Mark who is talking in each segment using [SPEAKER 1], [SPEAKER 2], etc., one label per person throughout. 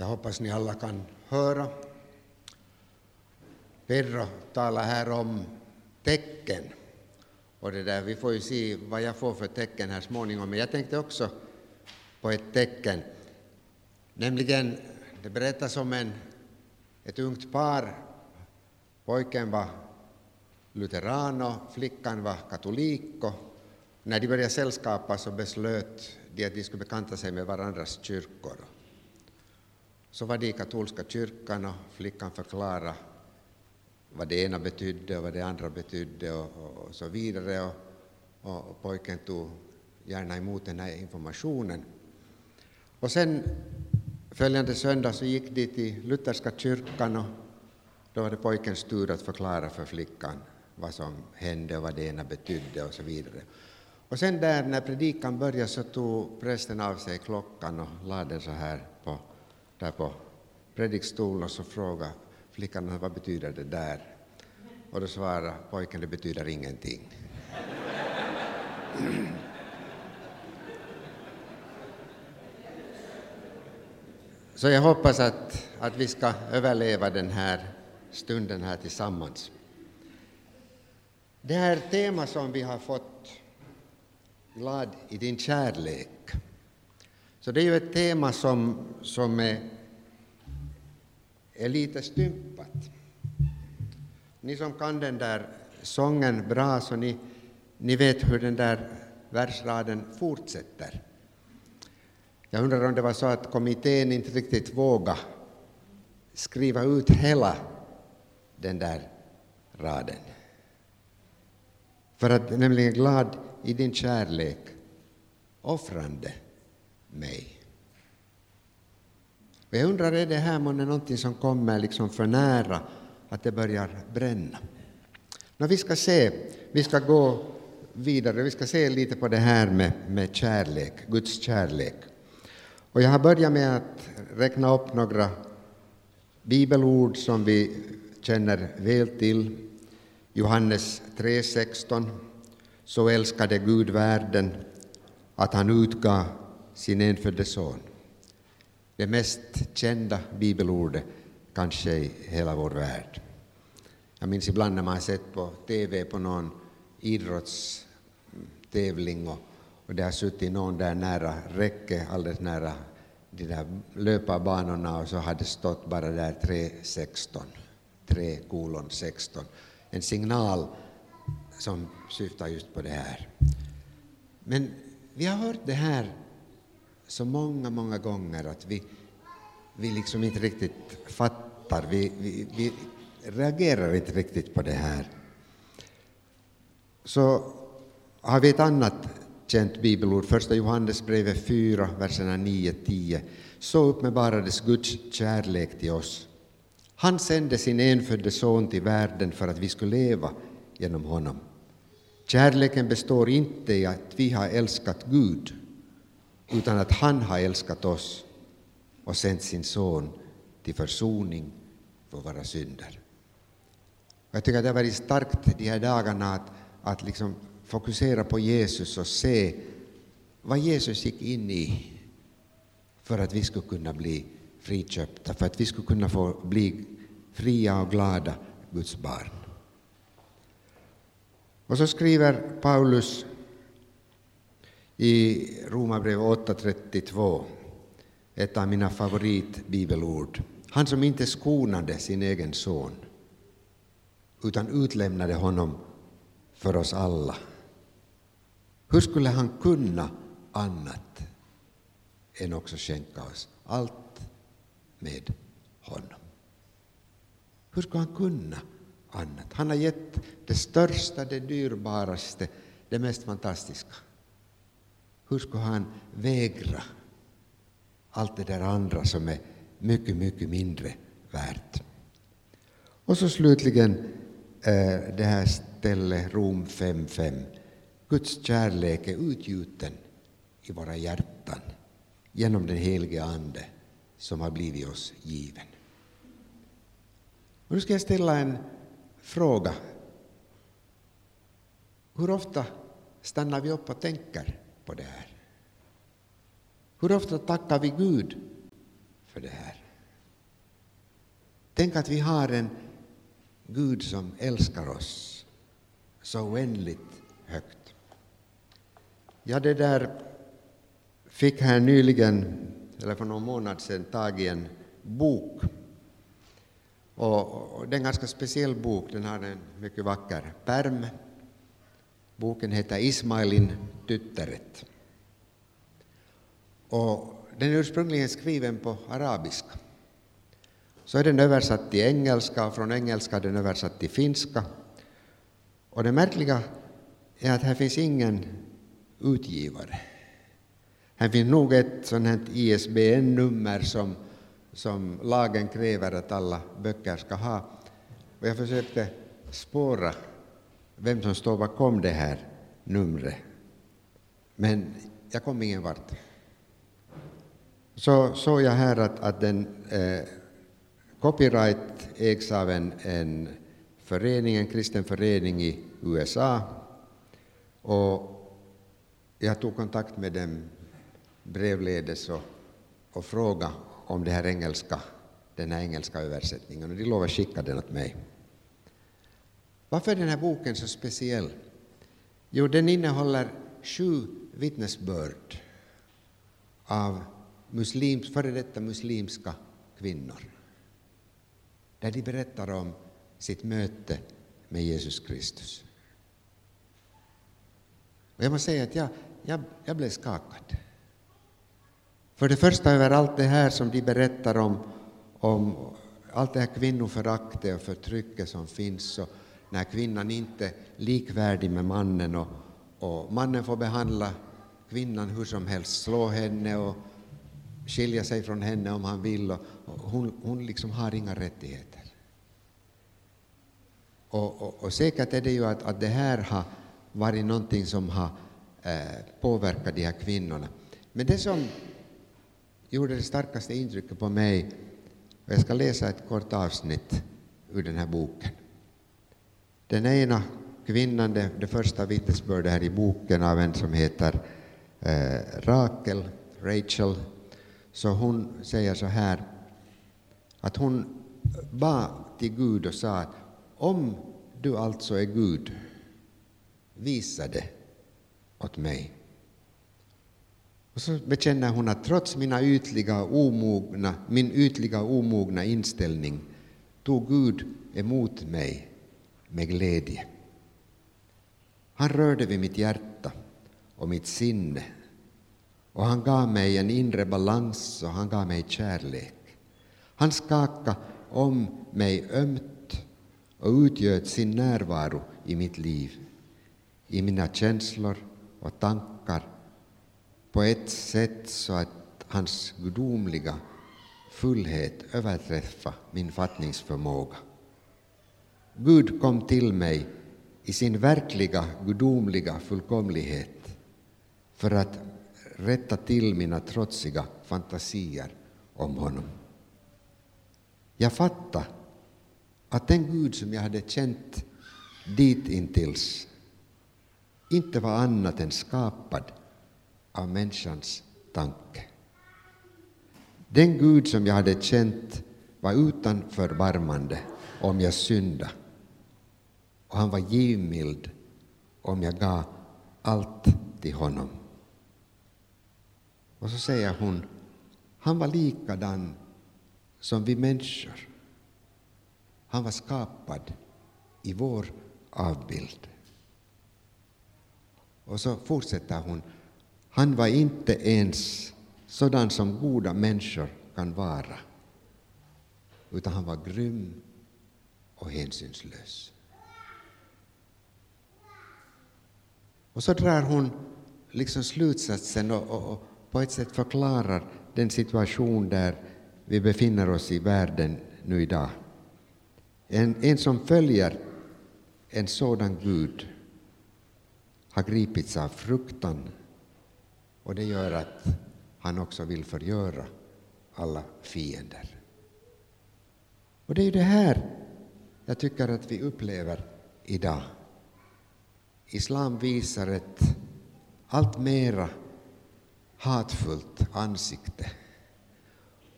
[SPEAKER 1] Jag hoppas ni alla kan höra. Pedro talar här om tecken. Och det där, vi får ju se vad jag får för tecken här småningom. Men jag tänkte också på ett tecken. Nämligen, det berättas om en, ett ungt par. Pojken var lutheran och flickan var katolik. När de började sällskapa så beslöt de att de skulle bekanta sig med varandras kyrkor. Så var de i katolska kyrkan och flickan förklarade vad det ena betydde och vad det andra betydde och, och, och så vidare. Och, och, pojken tog gärna emot den här informationen. Och sen följande söndag så gick de till lutherska kyrkan och då var det pojkens tur att förklara för flickan vad som hände och vad det ena betydde och så vidare. Och sen där när predikan började så tog prästen av sig klockan och lade den så här där på predikstolen och så frågade flickan vad betyder det där? Och då svarade pojken det betyder ingenting. Så jag hoppas att, att vi ska överleva den här stunden här tillsammans. Det här temat som vi har fått, Glad i din kärlek, så det är ju ett tema som, som är, är lite stympat. Ni som kan den där sången bra, så ni, ni vet hur den där versraden fortsätter. Jag undrar om det var så att kommittén inte riktigt vågade skriva ut hela den där raden. För att nämligen glad i din kärlek, offrande mig. Och jag undrar, är det här månne någonting som kommer liksom för nära, att det börjar bränna? Men vi ska se, vi ska gå vidare, vi ska se lite på det här med, med kärlek, Guds kärlek. Och jag har börjat med att räkna upp några bibelord som vi känner väl till. Johannes 3.16. Så älskade Gud världen att han utgav sin enfödde son. Det mest kända bibelordet kanske i hela vår värld. Jag minns ibland när man har sett på TV på någon idrottstävling och, och det har suttit någon där nära räcke, alldeles nära de där löparbanorna och så hade det stått bara där 3.16, 3 kolon 16. En signal som syftar just på det här. Men vi har hört det här så många, många gånger att vi, vi liksom inte riktigt fattar, vi, vi, vi reagerar inte riktigt på det här. Så har vi ett annat känt bibelord, första Johannesbrevet 4, verserna 9-10. Så uppenbarades Guds kärlek till oss. Han sände sin enfödde son till världen för att vi skulle leva genom honom. Kärleken består inte i att vi har älskat Gud, utan att han har älskat oss och sänt sin son till försoning för våra synder. Jag tycker att det har varit starkt de här dagarna att, att liksom fokusera på Jesus och se vad Jesus gick in i för att vi skulle kunna bli friköpta, för att vi skulle kunna få bli fria och glada Guds barn. Och så skriver Paulus i Romarbrevet 8.32, ett av mina favoritbibelord. Han som inte skonade sin egen son, utan utlämnade honom för oss alla. Hur skulle han kunna annat än också skänka oss allt med honom? Hur skulle han kunna annat? Han har gett det största, det dyrbaraste, det mest fantastiska. Hur skulle han vägra allt det där andra som är mycket, mycket mindre värt? Och så slutligen eh, det här stället Rom 5.5. Guds kärlek är utgjuten i våra hjärtan genom den helige Ande som har blivit oss given. Och nu ska jag ställa en fråga. Hur ofta stannar vi upp och tänker på det här? Hur ofta tackar vi Gud för det här? Tänk att vi har en Gud som älskar oss så oändligt högt. Ja, det där fick här nyligen, eller för någon månad sedan, tag i en bok. Och, och det är en ganska speciell bok, den har en mycket vacker pärm. Boken heter Ismailin tyttäret. Och den är ursprungligen skriven på arabiska. Så är den översatt till engelska och från engelska är den översatt till finska. Och det märkliga är att här finns ingen utgivare. Här finns nog ett sånt här ISBN-nummer som, som lagen kräver att alla böcker ska ha. Och jag försökte spåra vem som står bakom det här numret. Men jag kom ingen vart. Så såg jag här att, att den eh, copyright ägs av en, en förening, en kristen förening i USA. Och jag tog kontakt med dem brevledes och, och frågade om det här engelska, den här engelska översättningen och de lovade skicka den åt mig. Varför är den här boken så speciell? Jo, den innehåller sju vittnesbörd av muslims, före detta muslimska kvinnor där de berättar om sitt möte med Jesus Kristus. Och jag måste säga att jag, jag, jag blev skakad. För det första över allt det här som de berättar om, om allt det här kvinnoföraktet och förtrycket som finns och när kvinnan inte är likvärdig med mannen och, och mannen får behandla kvinnan hur som helst, slå henne och skilja sig från henne om han vill och, och hon, hon liksom har inga rättigheter. Och, och, och, säkert är det ju att, att det här har varit någonting som har eh, påverkat de här kvinnorna. Men det som gjorde det starkaste intrycket på mig, och jag ska läsa ett kort avsnitt ur den här boken. Den ena kvinnan, det, det första vittnesbördet här i boken av en som heter eh, Rakel, Rachel, så hon säger så här att hon bad till Gud och sa att om du alltså är Gud, visa det åt mig. Och så bekänner hon att trots mina ytliga omogna, min ytliga omogna inställning tog Gud emot mig med glädje. Han rörde vid mitt hjärta och mitt sinne och han gav mig en inre balans och han gav mig kärlek. Han skakade om mig ömt och utgöt sin närvaro i mitt liv, i mina känslor och tankar på ett sätt så att hans gudomliga fullhet överträffade min fattningsförmåga. Gud kom till mig i sin verkliga gudomliga fullkomlighet för att rätta till mina trotsiga fantasier om honom. Jag fattade att den Gud som jag hade känt dit intills inte var annat än skapad av människans tanke. Den Gud som jag hade känt var utan förbarmande om jag syndade och han var givmild om jag gav allt till honom. Och så säger hon, han var likadan som vi människor. Han var skapad i vår avbild. Och så fortsätter hon, han var inte ens sådan som goda människor kan vara, utan han var grym och hänsynslös. Och så drar hon liksom slutsatsen och, och, och på ett sätt förklarar den situation där vi befinner oss i världen nu idag. En, en som följer en sådan Gud har gripits av fruktan och det gör att han också vill förgöra alla fiender. Och det är ju det här jag tycker att vi upplever idag. Islam visar ett allt mera hatfullt ansikte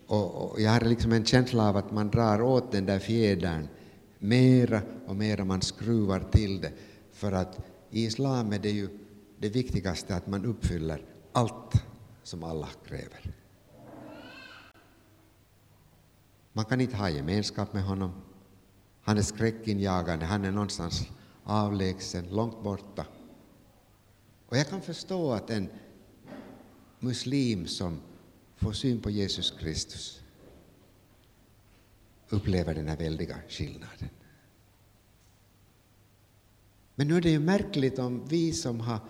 [SPEAKER 1] Och, och jag har liksom en känsla av att man drar åt den där fjädern mera och mera man skruvar till det. För att i islam är det ju det viktigaste att man uppfyller allt som Allah kräver. Man kan inte ha gemenskap med honom. Han är skräckinjagande, han är någonstans avlägsen, långt borta. Och jag kan förstå att en muslim som får syn på Jesus Kristus upplever den här väldiga skillnaden. Men nu är det ju märkligt om vi som har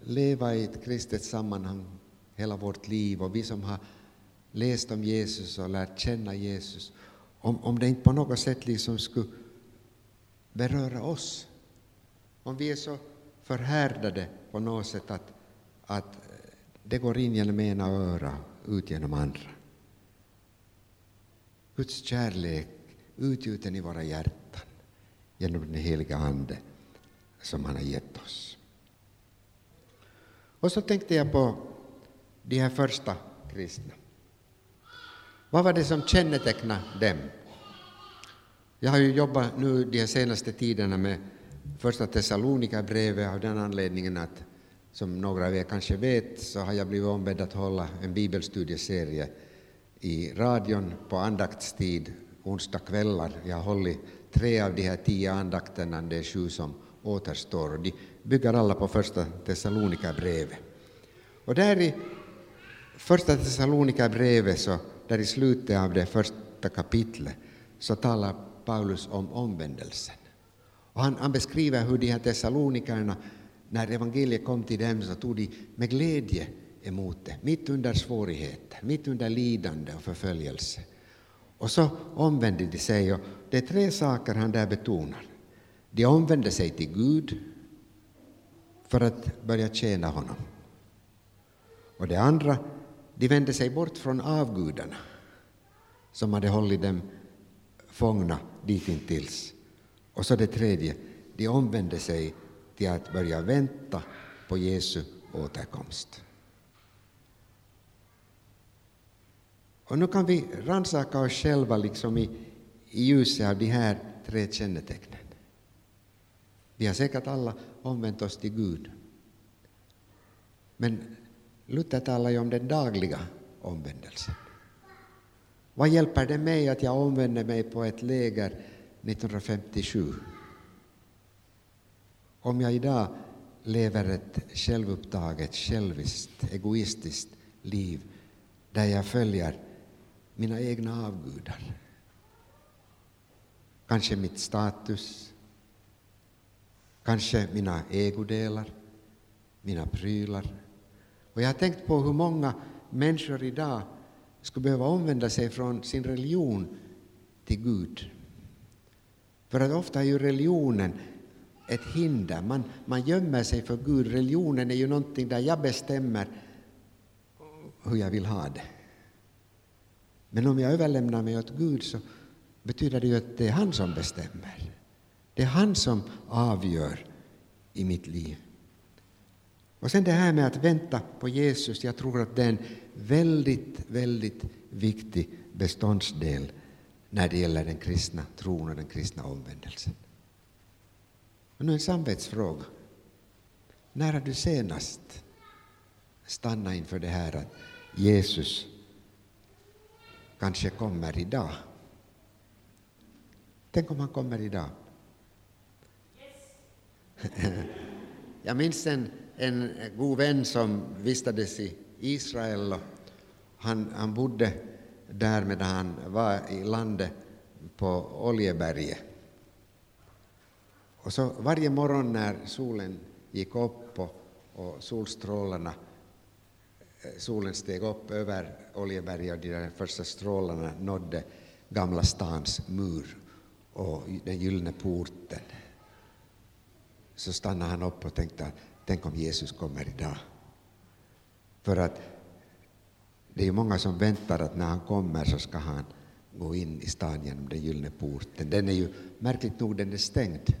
[SPEAKER 1] levat i ett kristet sammanhang hela vårt liv och vi som har läst om Jesus och lärt känna Jesus, om, om det inte på något sätt liksom skulle beröra oss. Om vi är så förhärdade på något sätt att, att eh, det går in genom ena öra ut genom andra. Guds kärlek utgjuten i våra hjärtan genom den heliga Ande som han har gett oss. Och så tänkte jag på de här första kristna. Vad var det som kännetecknade dem? Jag har ju jobbat nu de senaste tiderna med första Thessalonikerbrevet av den anledningen att som några av er kanske vet så har jag blivit ombedd att hålla en bibelstudieserie i radion på andaktstid onsdagskvällar. Jag har hållit tre av de här tio andakterna, det är sju som återstår. Och de bygger alla på första Thessalonikerbrevet. Och där i första Thessalonikerbrevet, så där i slutet av det första kapitlet, så talar Paulus om omvändelsen. Och han, han beskriver hur de här Thessalonikerna när evangeliet kom till dem så tog de med glädje emot det, mitt under svårigheter, mitt under lidande och förföljelse. Och så omvände de sig, och det är tre saker han där betonar. De omvände sig till Gud för att börja tjäna honom. Och det andra, de vände sig bort från avgudarna som hade hållit dem fångna ditintills. Och så det tredje, de omvände sig till att börja vänta på Jesu återkomst. Och nu kan vi rannsaka oss själva liksom i, i ljuset av de här tre kännetecknen. Vi har säkert alla omvänt oss till Gud. Men Luther talar ju om den dagliga omvändelsen. Vad hjälper det mig att jag omvänder mig på ett läger 1957? Om jag idag lever ett självupptaget, själviskt, egoistiskt liv där jag följer mina egna avgudar. Kanske mitt status, kanske mina ägodelar, mina prylar. Och jag har tänkt på hur många människor idag skulle behöva omvända sig från sin religion till Gud. För att ofta är ju religionen ett hinder. Man, man gömmer sig för Gud. Religionen är ju någonting där jag bestämmer hur jag vill ha det. Men om jag överlämnar mig åt Gud så betyder det ju att det är han som bestämmer. Det är han som avgör i mitt liv. Och sen det här med att vänta på Jesus, jag tror att det är en väldigt, väldigt viktig beståndsdel när det gäller den kristna tron och den kristna omvändelsen. Och nu en samvetsfråga. När har du senast stannat inför det här att Jesus kanske kommer idag? Tänk om han kommer idag? Jag minns en, en god vän som vistades i Israel och han, han bodde där medan han var i landet på Oljeberget. Och så varje morgon när solen gick upp och, och solstrålarna eh, solen steg upp över Oljeberget och de där första strålarna nådde Gamla stans mur och den gyllene porten så stannade han upp och tänkte tänk om Jesus kommer idag. För att det är ju många som väntar att när han kommer så ska han gå in i stan genom den gyllene porten. Den är ju märkligt nog den är stängd.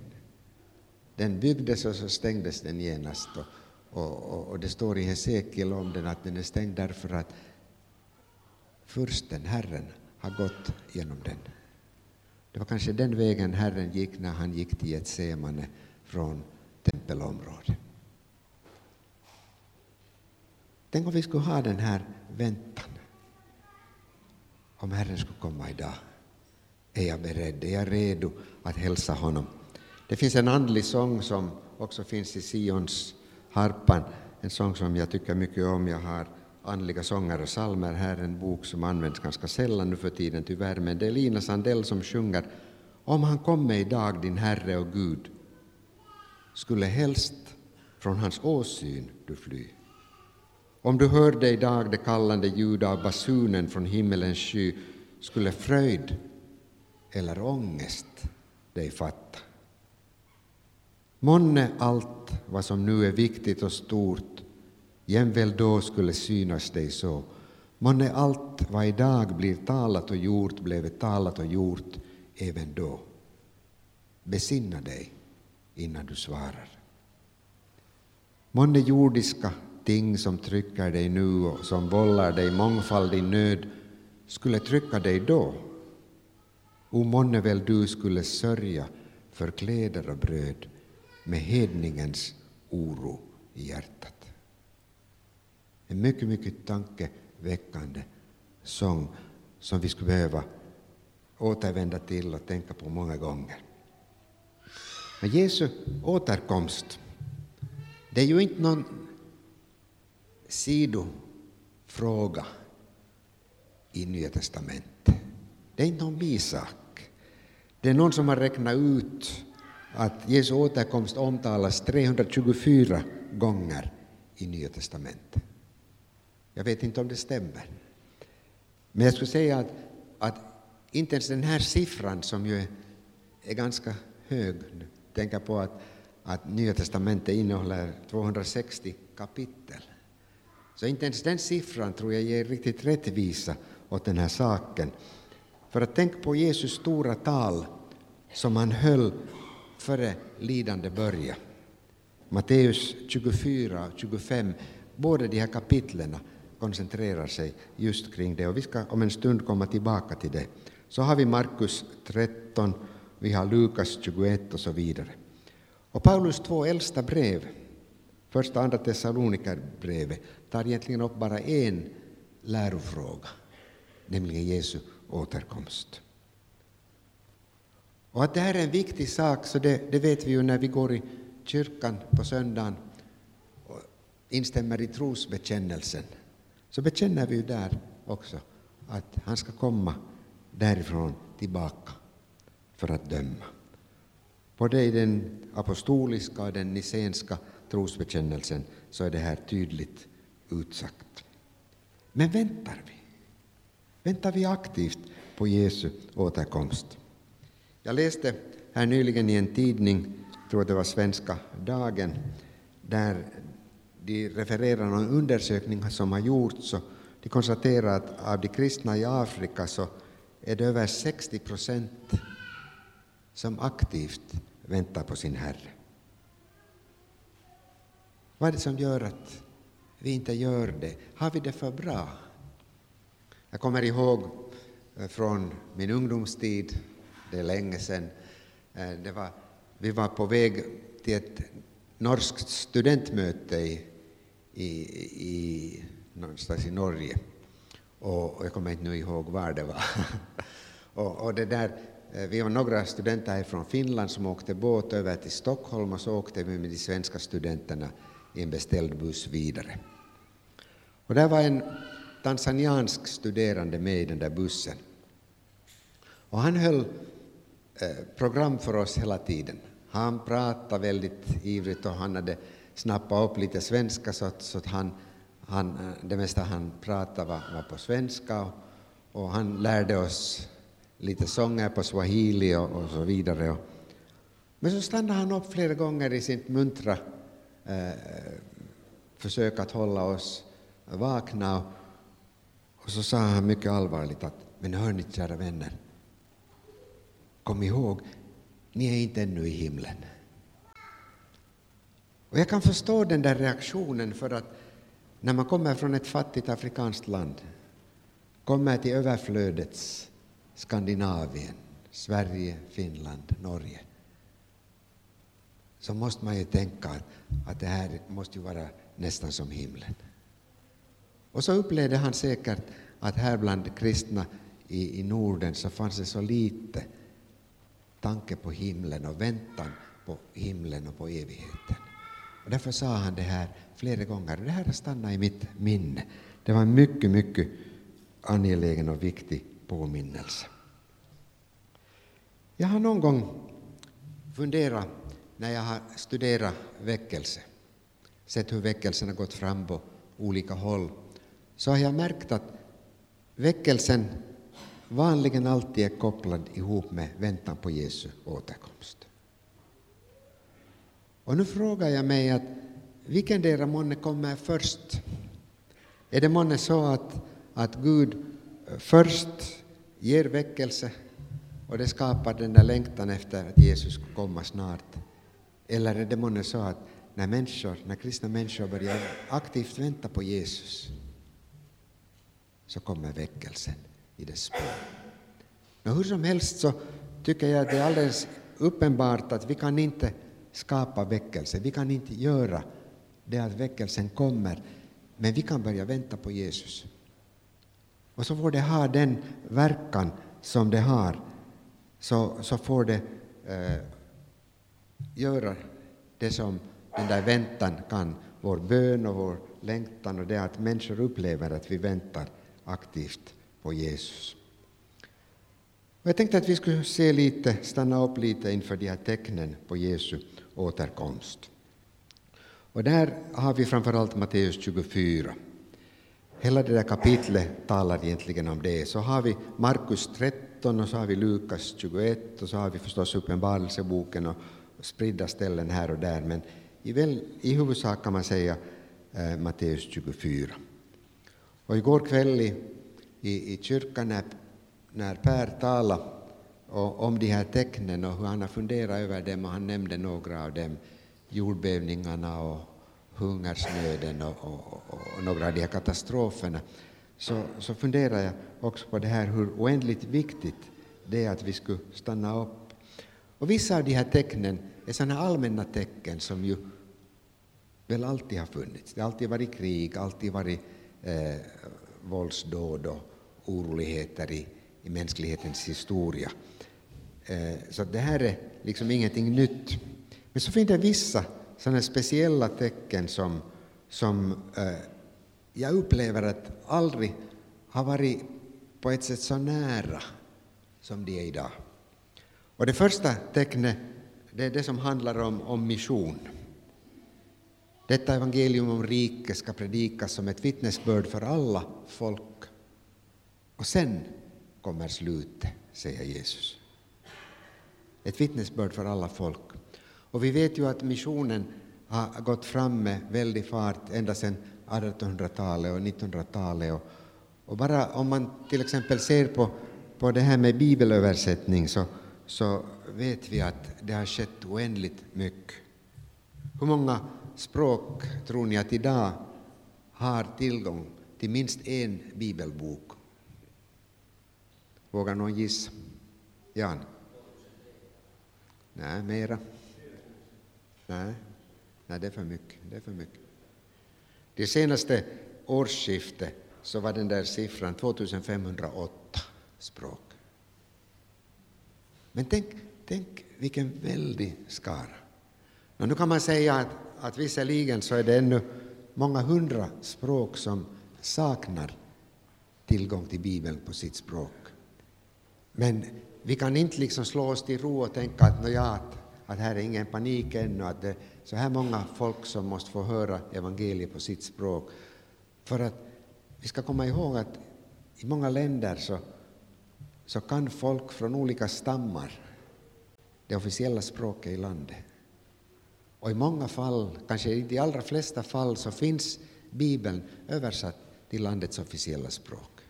[SPEAKER 1] Den byggdes och så stängdes den genast. Och, och, och det står i Hesekiel om den att den är stängd därför att fursten, Herren, har gått genom den. Det var kanske den vägen Herren gick när han gick till Getsemane från tempelområdet. Tänk om vi skulle ha den här väntan. Om Herren skulle komma idag. Är jag beredd? Är jag redo att hälsa honom? Det finns en andlig sång som också finns i Sions harpan, en sång som jag tycker mycket om. Jag har andliga sånger och salmer här, en bok som används ganska sällan nu för tiden tyvärr, men det är Lina Sandell som sjunger Om han kommer idag, din Herre och Gud, skulle helst från hans åsyn du fly. Om du hörde idag det kallande ljud av basunen från himmelens sky skulle fröjd eller ångest dig fatta. Månne allt vad som nu är viktigt och stort jämväl då skulle synas dig så. Månne allt vad idag blir talat och gjort blev talat och gjort även då. Besinna dig innan du svarar. Månne jordiska ting som trycker dig nu och som vållar dig mångfaldig nöd skulle trycka dig då. O månne väl du skulle sörja för kläder och bröd med hedningens oro i hjärtat. En mycket, mycket tankeväckande sång som vi skulle behöva återvända till och tänka på många gånger. Men Jesu återkomst, det är ju inte någon sidofråga i Nya testamentet. Det är inte någon bisak. Det är någon som har räknat ut att Jesu återkomst omtalas 324 gånger i Nya testamentet. Jag vet inte om det stämmer. Men jag skulle säga att, att inte ens den här siffran, som ju är, är ganska hög, tänker på att, att Nya testamentet innehåller 260 kapitel. Så inte ens den siffran tror jag ger riktigt rättvisa åt den här saken. För att tänk på Jesus stora tal som han höll före lidande börja. Matteus 24 och 25, båda de här kapitlen koncentrerar sig just kring det och vi ska om en stund komma tillbaka till det. Så har vi Markus 13, vi har Lukas 21 och så vidare. Och Paulus två äldsta brev, första och andra Thessalonikerbrevet, tar egentligen upp bara en lärofråga, nämligen Jesu återkomst. Och att det här är en viktig sak, så det, det vet vi ju när vi går i kyrkan på söndagen och instämmer i trosbekännelsen. Så bekänner vi ju där också att han ska komma därifrån tillbaka för att döma. Både i den apostoliska och den nicenska trosbekännelsen så är det här tydligt utsagt. Men väntar vi? Väntar vi aktivt på Jesu återkomst? Jag läste här nyligen i en tidning, jag tror det var Svenska Dagen, där de refererar någon undersökning som har gjorts och de konstaterar att av de kristna i Afrika så är det över 60 procent som aktivt väntar på sin Herre. Vad är det som gör att vi inte gör det? Har vi det för bra? Jag kommer ihåg eh, från min ungdomstid, det är länge sedan, eh, det var, vi var på väg till ett norskt studentmöte i, i, i, någonstans i Norge. Och, jag kommer inte nu ihåg var det var. och, och det där, eh, vi var några studenter här från Finland som åkte båt över till Stockholm och så åkte vi med de svenska studenterna i en beställd buss vidare. Och där var en tanzaniansk studerande med i den där bussen. Och han höll eh, program för oss hela tiden. Han pratade väldigt ivrigt och han hade snappat upp lite svenska så att, så att han, han, eh, det mesta han pratade var, var på svenska och, och, han lärde oss lite sånger på swahili och, och så vidare. Och, men så stannade han upp flera gånger i sitt muntra Eh, försök att hålla oss vakna och, och så sa han mycket allvarligt att men hör ni kära vänner, kom ihåg, ni är inte ännu i himlen. Och jag kan förstå den där reaktionen för att när man kommer från ett fattigt afrikanskt land kommer till överflödets Skandinavien, Sverige, Finland, Norge, så måste man ju tänka att det här måste ju vara nästan som himlen. Och så upplevde han säkert att här bland kristna i, i Norden så fanns det så lite tanke på himlen och väntan på himlen och på evigheten. Och därför sa han det här flera gånger och det här har stannat i mitt minne. Det var en mycket, mycket angelägen och viktig påminnelse. Jag har någon gång funderat när jag har studerat väckelse, sett hur väckelsen har gått fram på olika håll, så har jag märkt att väckelsen vanligen alltid är kopplad ihop med väntan på Jesu återkomst. Och nu frågar jag mig att vilken dera månne kommer först? Är det månne så att, att Gud först ger väckelse och det skapar den där längtan efter att Jesus ska komma snart? Eller är det månne så att när, människor, när kristna människor börjar aktivt vänta på Jesus så kommer väckelsen i dess spår. Men hur som helst så tycker jag att det är alldeles uppenbart att vi kan inte skapa väckelse, vi kan inte göra det att väckelsen kommer, men vi kan börja vänta på Jesus. Och så får det ha den verkan som det har, så, så får det eh, göra det som den där väntan kan, vår bön och vår längtan och det att människor upplever att vi väntar aktivt på Jesus. Och jag tänkte att vi skulle se lite, stanna upp lite inför de här tecknen på Jesu återkomst. Och där har vi framförallt Matteus 24. Hela det där kapitlet talar egentligen om det. Så har vi Markus 13 och så har vi Lukas 21 och så har vi förstås Uppenbarelseboken och spridda ställen här och där. Men i, väl, i huvudsak kan man säga eh, Matteus 24. Och igår kväll i, i, i kyrkan när, när Per talade om de här tecknen och hur han har funderat över dem och han nämnde några av dem, jordbävningarna och hungersnöden och, och, och, och några av de här katastroferna, så, så funderar jag också på det här hur oändligt viktigt det är att vi skulle stanna upp. Och vissa av de här tecknen är sådana allmänna tecken som ju väl alltid har funnits. Det har alltid varit krig, alltid varit eh, våldsdåd och oroligheter i, i mänsklighetens historia. Eh, så det här är liksom ingenting nytt. Men så finns det vissa sådana speciella tecken som, som eh, jag upplever att aldrig har varit på ett sätt så nära som de är idag. Och det första tecknet det är det som handlar om, om mission. Detta evangelium om riket ska predikas som ett vittnesbörd för alla folk. Och sen kommer slutet, säger Jesus. Ett vittnesbörd för alla folk. Och vi vet ju att missionen har gått fram med väldig fart ända sedan 1800-talet och 1900-talet. Och, och, bara om man till exempel ser på, på det här med bibelöversättning så, så vet vi att det har skett oändligt mycket. Hur många språk tror ni att idag har tillgång till minst en bibelbok? Vågar någon gissa? Jan? Nej, mera? Nej, Nej det är för mycket. Det är för mycket. Det senaste årsskiftet så var den där siffran 2508 språk. Men tänk, tänk vilken väldig skara. Och nu kan man säga att, att visserligen så är det ännu många hundra språk som saknar tillgång till Bibeln på sitt språk. Men vi kan inte liksom slå oss till ro och tänka att, ja, att, att här är ingen panik ännu, att det är så här många folk som måste få höra evangeliet på sitt språk. För att vi ska komma ihåg att i många länder så, så kan folk från olika stammar det officiella språket i landet. Och i många fall, kanske i de allra flesta fall, så finns Bibeln översatt till landets officiella språk.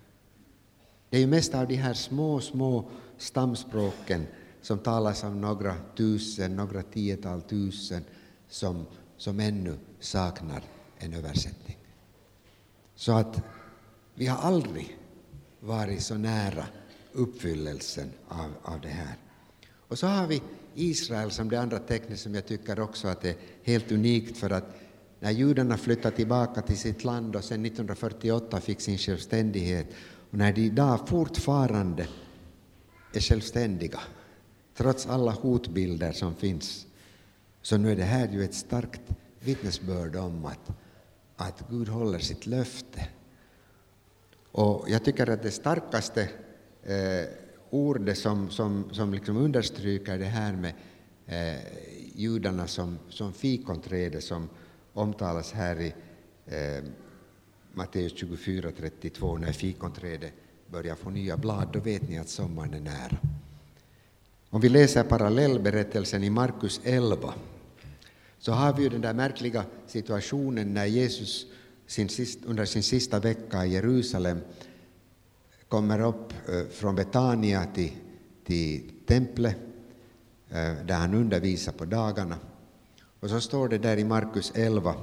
[SPEAKER 1] Det är ju mest av de här små, små stamspråken som talas av några tusen, några tiotal tusen som, som ännu saknar en översättning. Så att vi har aldrig varit så nära uppfyllelsen av, av det här. Och så har vi Israel som det andra tecknet som jag tycker också att är helt unikt för att när judarna flyttade tillbaka till sitt land och sen 1948 fick sin självständighet och när de idag fortfarande är självständiga trots alla hotbilder som finns så nu är det här ju ett starkt vittnesbörd om att, att Gud håller sitt löfte. Och jag tycker att det starkaste eh, ordet som, som, som liksom understryker det här med eh, judarna som, som fikonträde som omtalas här i eh, Matteus 24.32 när fikonträdet börjar få nya blad, då vet ni att sommaren är nära. Om vi läser parallellberättelsen i Markus 11 så har vi ju den där märkliga situationen när Jesus sin sist, under sin sista vecka i Jerusalem kommer upp eh, från Betania till, till templet eh, där han undervisar på dagarna. Och så står det där i Markus 11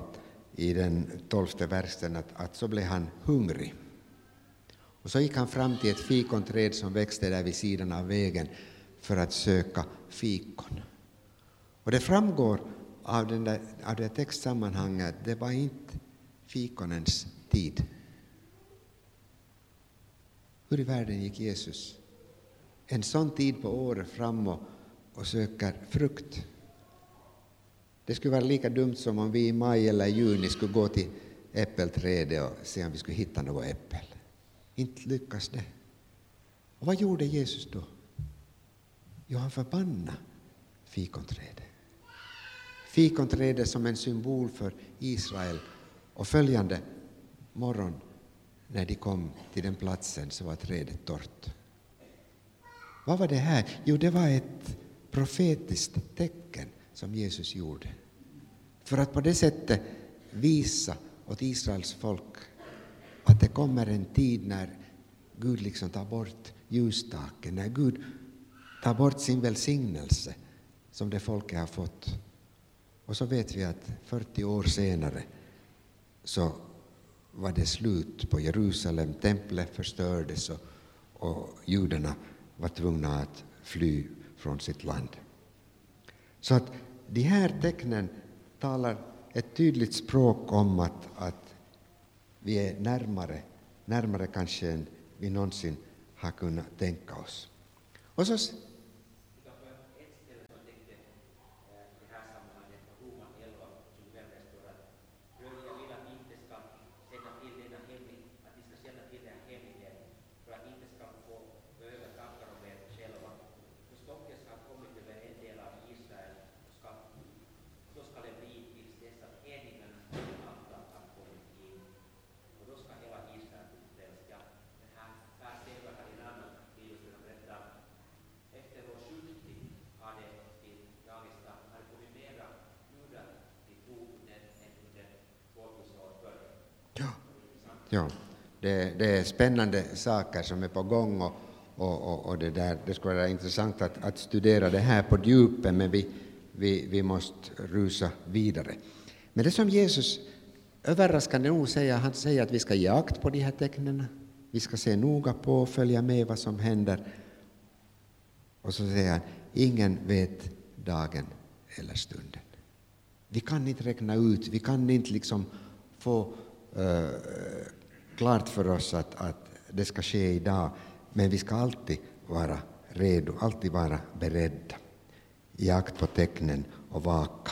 [SPEAKER 1] i den tolfte versen att, att så blev han hungrig. Och så gick han fram till ett fikonträd som växte där vid sidan av vägen för att söka fikon. Och det framgår av, den där, av det textsammanhanget att det var inte fikonens tid. Hur i världen gick Jesus en sån tid på året fram och, och söker frukt? Det skulle vara lika dumt som om vi i maj eller juni skulle gå till äppelträdet och se om vi skulle hitta något äppel. Inte lyckas det. Och vad gjorde Jesus då? Jo, han förbannade fikonträdet. Fikonträdet som en symbol för Israel. Och följande morgon när de kom till den platsen så var trädet torrt. Vad var det här? Jo, det var ett profetiskt tecken som Jesus gjorde. För att på det sättet visa åt Israels folk att det kommer en tid när Gud liksom tar bort ljusstaken, när Gud tar bort sin välsignelse som det folket har fått. Och så vet vi att 40 år senare så var det slut på Jerusalem, templet förstördes och, och judarna var tvungna att fly från sitt land. Så att de här tecknen talar ett tydligt språk om att, att vi är närmare, närmare kanske än vi någonsin har kunnat tänka oss. Och så spännande saker som är på gång och, och, och, och det, där, det skulle vara intressant att, att, studera det här på djupet men vi, vi, vi måste rusa vidare. Men det som Jesus överraskande nog säger, han säger att vi ska ge akt på de här tecknen, vi ska se noga på och följa med vad som händer. Och så säger han, ingen vet dagen eller stunden. Vi kan inte räkna ut, vi kan inte liksom få uh, klart för oss att, att det ska ske idag, men vi ska alltid vara redo, alltid vara beredda i akt på tecknen och vaka.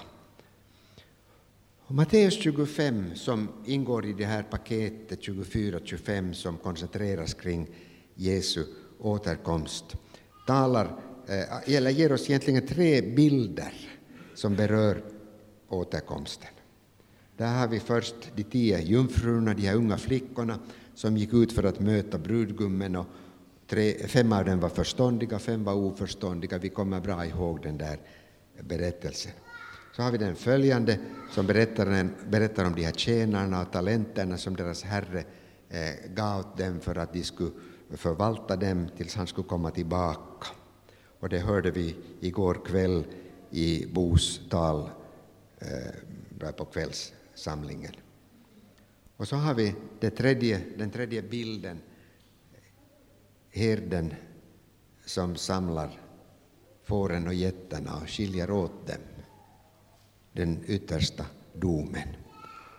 [SPEAKER 1] Och Matteus 25, som ingår i det här paketet 24-25 som koncentreras kring Jesu återkomst, talar, eh, eller ger oss egentligen tre bilder som berör återkomsten. Där har vi först de tio jungfrurna, de här unga flickorna som gick ut för att möta brudgummen och tre, fem av dem var förståndiga, fem var oförståndiga. Vi kommer bra ihåg den där berättelsen. Så har vi den följande som berättar, berättar om de här tjänarna och talenterna som deras herre eh, gav dem för att de skulle förvalta dem tills han skulle komma tillbaka. Och det hörde vi igår kväll i Bos tal eh, på kvälls samlingen. Och så har vi det tredje, den tredje bilden herden som samlar fåren och getterna och skiljer åt dem. Den yttersta domen.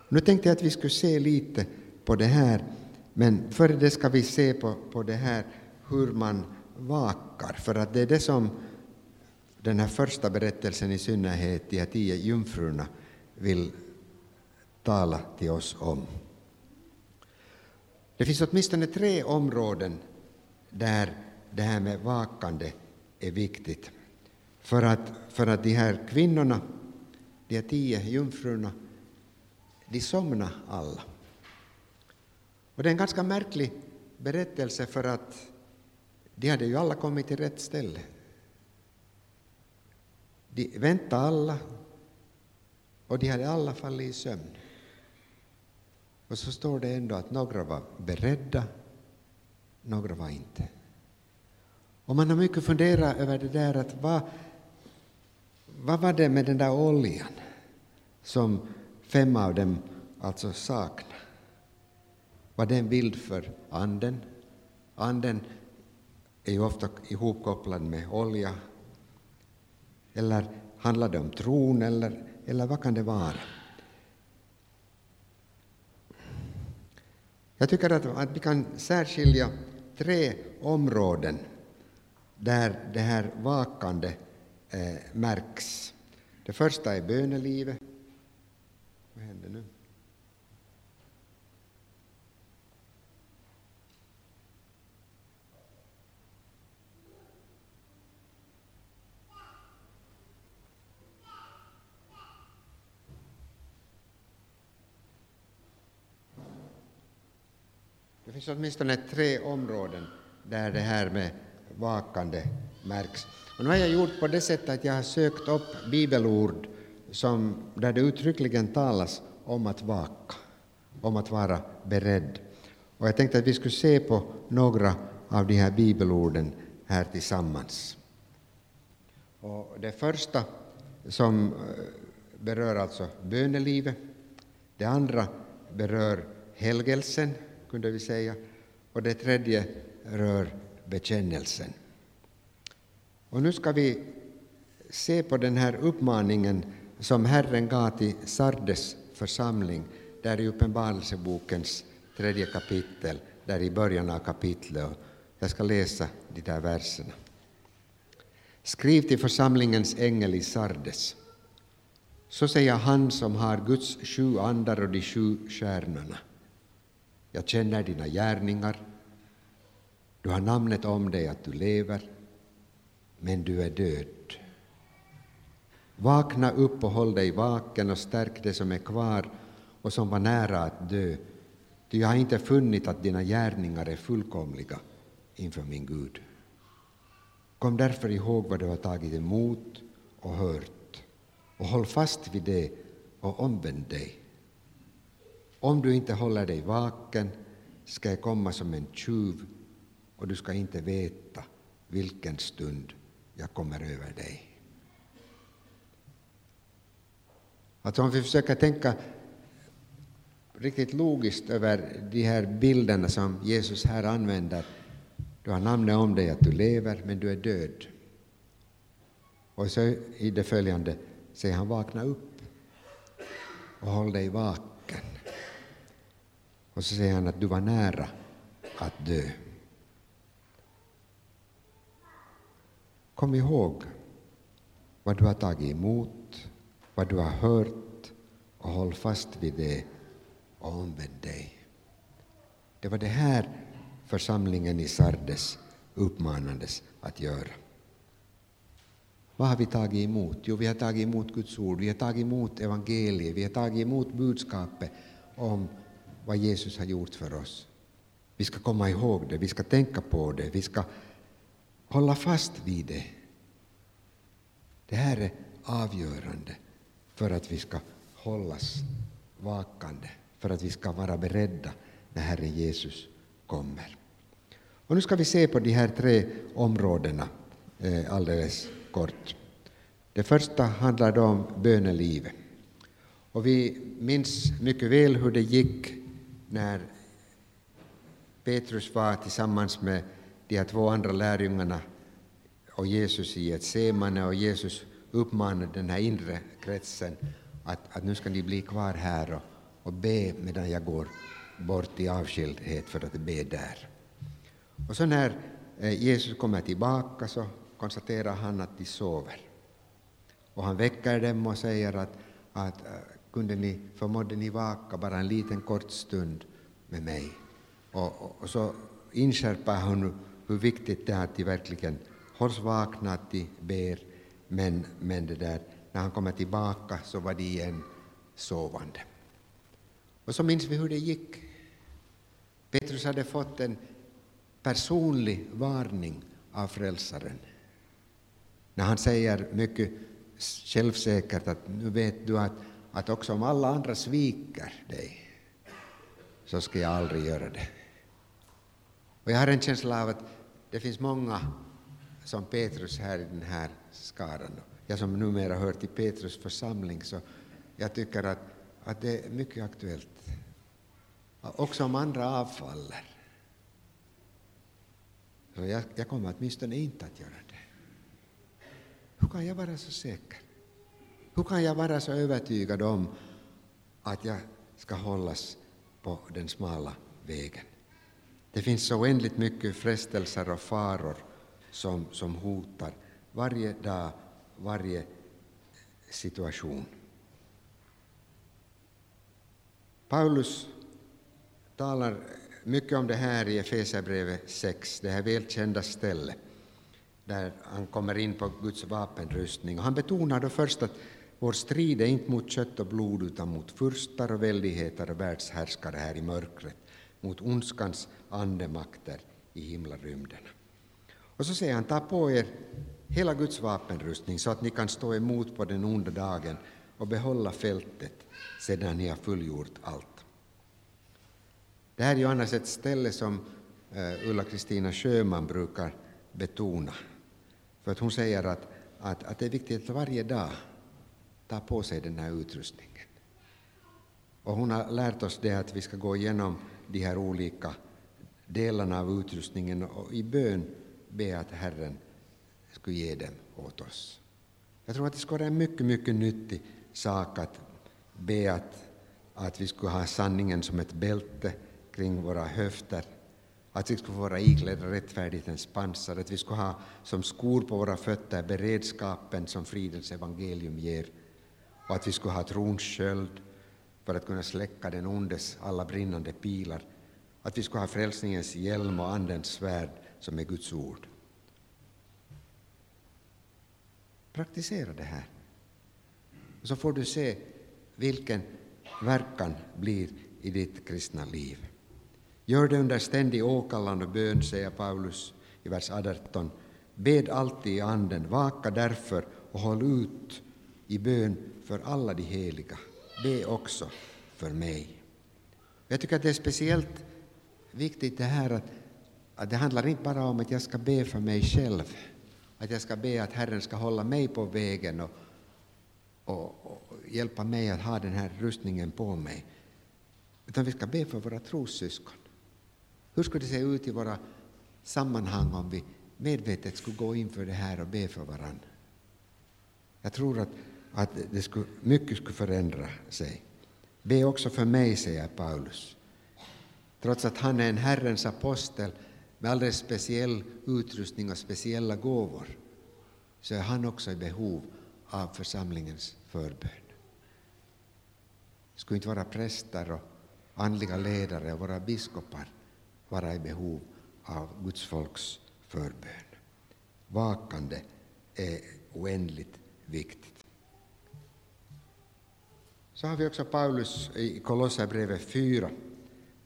[SPEAKER 1] Nu tänkte jag att vi skulle se lite på det här, men före det ska vi se på, på det här hur man vakar, för att det är det som den här första berättelsen i synnerhet, de här tio jungfrurna, vill tala till oss om. Det finns åtminstone tre områden där det här med vakande är viktigt. För att, för att de här kvinnorna, de här tio jungfrurna, de somnade alla. Och det är en ganska märklig berättelse för att de hade ju alla kommit till rätt ställe. De väntade alla och de hade alla fallit i sömn. Och så står det ändå att några var beredda, några var inte. Och man har mycket funderat över det där att vad, vad var det med den där oljan som fem av dem alltså saknade? Var det en bild för anden? Anden är ju ofta ihopkopplad med olja. Eller handlar det om tron, eller, eller vad kan det vara? Jag tycker att, att vi kan särskilja tre områden där det här vakande eh, märks. Det första är bönelivet. Vad händer nu? Det finns åtminstone tre områden där det här med vakande märks. Och nu har jag gjort på det sättet att jag har sökt upp bibelord som, där det uttryckligen talas om att vaka, om att vara beredd. Och jag tänkte att vi skulle se på några av de här bibelorden här tillsammans. Och det första som eh, berör alltså bönelivet, det andra berör helgelsen, kunde vi säga, och det tredje rör bekännelsen. Och nu ska vi se på den här uppmaningen som Herren gav till Sardes församling, där i Uppenbarelsebokens tredje kapitel, där i början av kapitlet. Jag ska läsa de där verserna. Skriv till församlingens ängel i Sardes. Så säger han som har Guds sju andar och de sju stjärnorna. Jag känner dina gärningar. Du har namnet om dig att du lever, men du är död. Vakna upp och håll dig vaken och stärk det som är kvar och som var nära att dö, ty jag har inte funnit att dina gärningar är fullkomliga inför min Gud. Kom därför ihåg vad du har tagit emot och hört och håll fast vid det och omvänd dig. Om du inte håller dig vaken ska jag komma som en tjuv och du ska inte veta vilken stund jag kommer över dig. Alltså om vi försöker tänka riktigt logiskt över de här bilderna som Jesus här använder. Du har namnet om dig att du lever, men du är död. Och så i det följande säger han vakna upp och håll dig vaken. Och så säger han att du var nära att dö. Kom ihåg vad du har tagit emot, vad du har hört och håll fast vid det och omvänd dig. Det var det här församlingen i Sardes uppmanades att göra. Vad har vi tagit emot? Jo, vi har tagit emot Guds ord, vi har tagit emot evangeliet, vi har tagit emot budskapet om vad Jesus har gjort för oss. Vi ska komma ihåg det, vi ska tänka på det, vi ska hålla fast vid det. Det här är avgörande för att vi ska hållas vakande, för att vi ska vara beredda när Herren Jesus kommer. Och nu ska vi se på de här tre områdena eh, alldeles kort. Det första handlar om bönelivet. Och vi minns mycket väl hur det gick när Petrus var tillsammans med de här två andra lärjungarna och Jesus i ett semane och Jesus uppmanade den här inre kretsen att, att nu ska ni bli kvar här och, och be medan jag går bort i avskildhet för att be där. Och så när eh, Jesus kommer tillbaka så konstaterar han att de sover. Och han väcker dem och säger att, att eh, kunde ni, förmådde ni vaka bara en liten kort stund med mig. Och, och, och så inskärper hon hur viktigt det är att de verkligen hålls vakna, att de ber, men, men det där, när han kommer tillbaka så var de igen sovande. Och så minns vi hur det gick. Petrus hade fått en personlig varning av Frälsaren. När han säger mycket självsäkert att nu vet du att, att också om alla andra sviker dig så ska jag aldrig göra det. Och jag har en känsla av att det finns många som Petrus här i den här skaran. Jag som numera hör till Petrus församling så jag tycker att, att det är mycket aktuellt. Också om andra avfaller. Så jag, jag kommer åtminstone inte att göra det. Hur kan jag vara så säker? Hur kan jag vara så övertygad om att jag ska hållas på den smala vägen? Det finns så oändligt mycket frestelser och faror som, som hotar varje dag, varje eh, situation. Paulus talar mycket om det här i Efesierbrevet 6, det här välkända stället där han kommer in på Guds vapenrustning. Och han betonar då först att vår strid är inte mot kött och blod utan mot furstar och väldigheter och världshärskare här i mörkret, mot ondskans andemakter i himlarymderna. Och så säger han, ta på er hela Guds vapenrustning så att ni kan stå emot på den onda dagen och behålla fältet sedan ni har fullgjort allt. Det här är ju annars ett ställe som eh, Ulla-Kristina Sjöman brukar betona. För att hon säger att, att, att det är viktigt att varje dag ta på sig den här utrustningen. Och hon har lärt oss det att vi ska gå igenom de här olika delarna av utrustningen och i bön be att Herren skulle ge dem åt oss. Jag tror att det skulle vara en mycket, mycket nyttig sak att be att, att vi skulle ha sanningen som ett bälte kring våra höfter, att vi skulle vara iklädda rättfärdighetens pansar, att vi skulle ha som skor på våra fötter beredskapen som fridens evangelium ger, och att vi skulle ha trons sköld för att kunna släcka den ondes alla brinnande pilar, att vi skulle ha frälsningens hjälm och Andens svärd som är Guds ord. Praktisera det här. Så får du se vilken verkan blir i ditt kristna liv. Gör det under ständig åkallan och bön, säger Paulus i vers 18. Bed alltid i Anden, vaka därför och håll ut i bön för alla de heliga. Be också för mig. Jag tycker att det är speciellt viktigt det här att, att det handlar inte bara om att jag ska be för mig själv, att jag ska be att Herren ska hålla mig på vägen och, och, och hjälpa mig att ha den här rustningen på mig, utan vi ska be för våra trossyskon. Hur skulle det se ut i våra sammanhang om vi medvetet skulle gå in för det här och be för varandra? Jag tror att, att det skulle, mycket skulle förändra sig. Be också för mig, säger Paulus. Trots att han är en Herrens apostel med alldeles speciell utrustning och speciella gåvor så är han också i behov av församlingens förbön. Skulle inte vara präster och andliga ledare och våra biskopar vara i behov av Guds folks förbön. Vakande är oändligt viktigt. Så har vi också Paulus i Kolosserbrevet 4,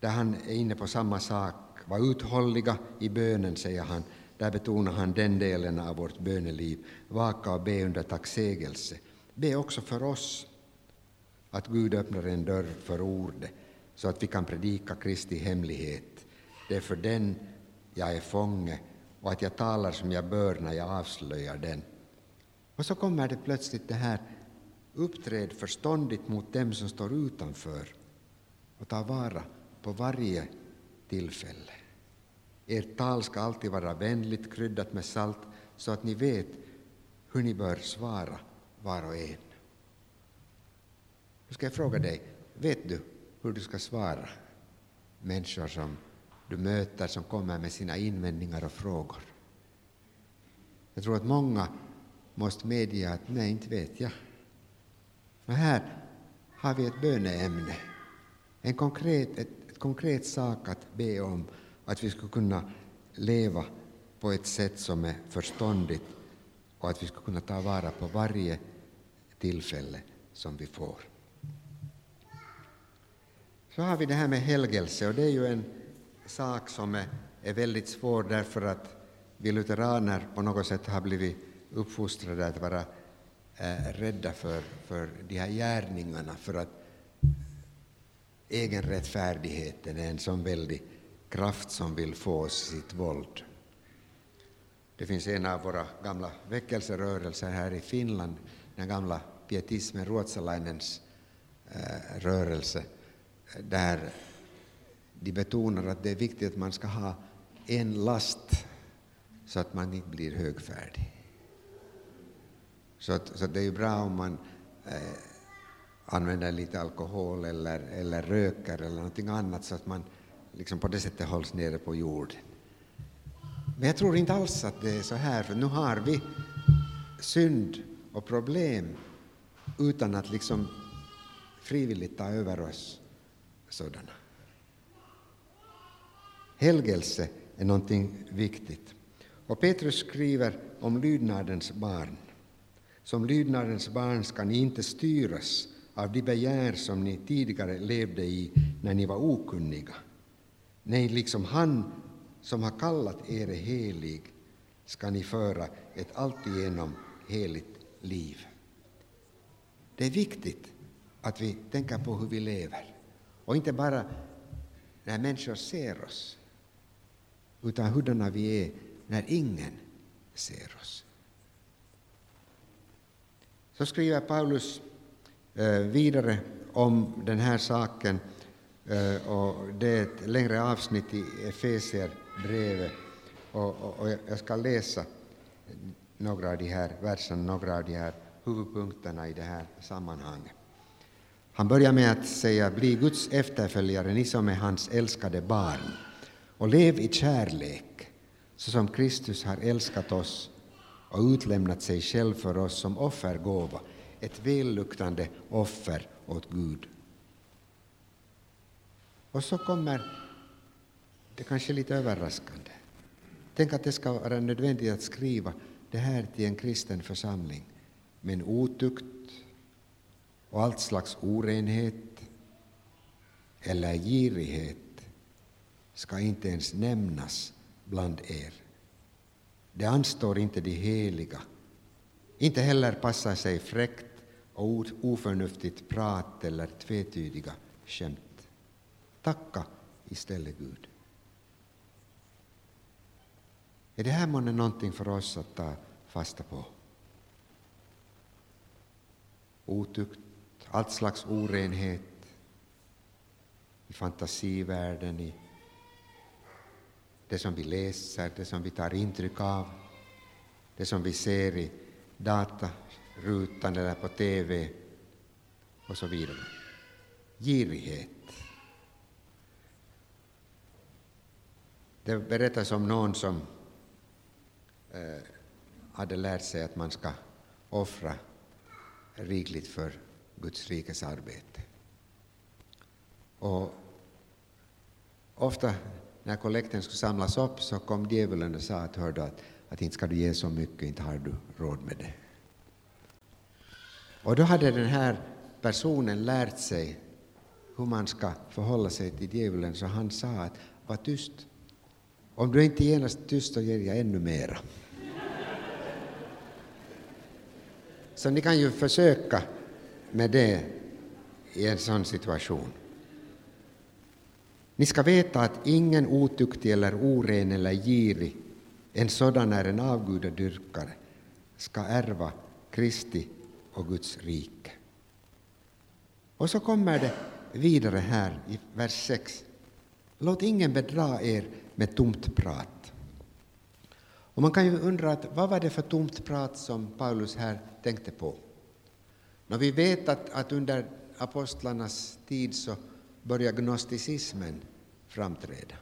[SPEAKER 1] där han är inne på samma sak. Var uthålliga i bönen, säger han. Där betonar han den delen av vårt böneliv. Vaka och be under tacksägelse. Be också för oss, att Gud öppnar en dörr för ordet, så att vi kan predika Kristi hemlighet det är för den jag är fånge och att jag talar som jag bör när jag avslöjar den. Och så kommer det plötsligt det här uppträd förståndigt mot dem som står utanför och ta vara på varje tillfälle. Ert tal ska alltid vara vänligt kryddat med salt så att ni vet hur ni bör svara var och en. Nu ska jag fråga dig, vet du hur du ska svara människor som du möter som kommer med sina invändningar och frågor? Jag tror att många måste medge att nej, inte vet jag. Men här har vi ett böneämne, en konkret, ett, ett konkret sak att be om, att vi ska kunna leva på ett sätt som är förståndigt och att vi ska kunna ta vara på varje tillfälle som vi får. Så har vi det här med helgelse och det är ju en sak som är, är väldigt svår därför att vi lutheraner på något sätt har blivit uppfostrade att vara Eh, rädda för, för de här gärningarna för att egenrättfärdigheten är en sån väldig kraft som vill få oss sitt våld. Det finns en av våra gamla väckelserörelser här i Finland, den gamla pietismen, Ruotsalainens eh, rörelse, där de betonar att det är viktigt att man ska ha en last så att man inte blir högfärdig. Så, att, så att det är ju bra om man eh, använder lite alkohol eller, eller röker eller någonting annat så att man liksom på det sättet hålls nere på jorden. Men jag tror inte alls att det är så här, för nu har vi synd och problem utan att liksom frivilligt ta över oss sådana. Helgelse är någonting viktigt. Och Petrus skriver om lydnadens barn. Som lydnadens barn ska ni inte styras av de begär som ni tidigare levde i när ni var okunniga. Nej, liksom han som har kallat er helig ska ni föra ett alltigenom heligt liv. Det är viktigt att vi tänker på hur vi lever och inte bara när människor ser oss utan hurdana vi är när ingen ser oss. Så skriver Paulus eh, vidare om den här saken eh, och det är ett längre avsnitt i Efesierbrevet och, och, och jag ska läsa några av de här verserna, några av de här huvudpunkterna i det här sammanhanget. Han börjar med att säga bli Guds efterföljare, ni som är hans älskade barn, och lev i kärlek, så som Kristus har älskat oss och utlämnat sig själv för oss som offergåva, ett välluktande offer åt Gud. Och så kommer det kanske lite överraskande. Tänk att det ska vara nödvändigt att skriva det här till en kristen församling. Men otukt och allt slags orenhet eller girighet ska inte ens nämnas bland er. Det anstår inte de heliga. Inte heller passar sig fräckt och oförnuftigt prat eller tvetydiga skämt. Tacka istället Gud. Är det här månne någonting för oss att ta fasta på? Otukt, allt slags orenhet i fantasivärlden, i det som vi läser, det som vi tar intryck av, det som vi ser i datarutan eller på TV och så vidare. Girighet. Det berättas om någon som eh, hade lärt sig att man ska offra rikligt för Guds rikes arbete. Och ofta när kollekten skulle samlas upp så kom djävulen och sa att, hörde att, att inte ska du ge så mycket, inte har du råd med det. Och då hade den här personen lärt sig hur man ska förhålla sig till djävulen, så han sa att var tyst. Om du inte genast är tyst så ger jag ännu mera. Så ni kan ju försöka med det i en sån situation. Ni ska veta att ingen otuktig eller oren eller girig, en sådan är en avgudadyrkare, ska ärva Kristi och Guds rike. Och så kommer det vidare här i vers 6. Låt ingen bedra er med tomt prat. Och man kan ju undra att vad var det för tomt prat som Paulus här tänkte på? När vi vet att, att under apostlarnas tid så började gnosticismen framträda.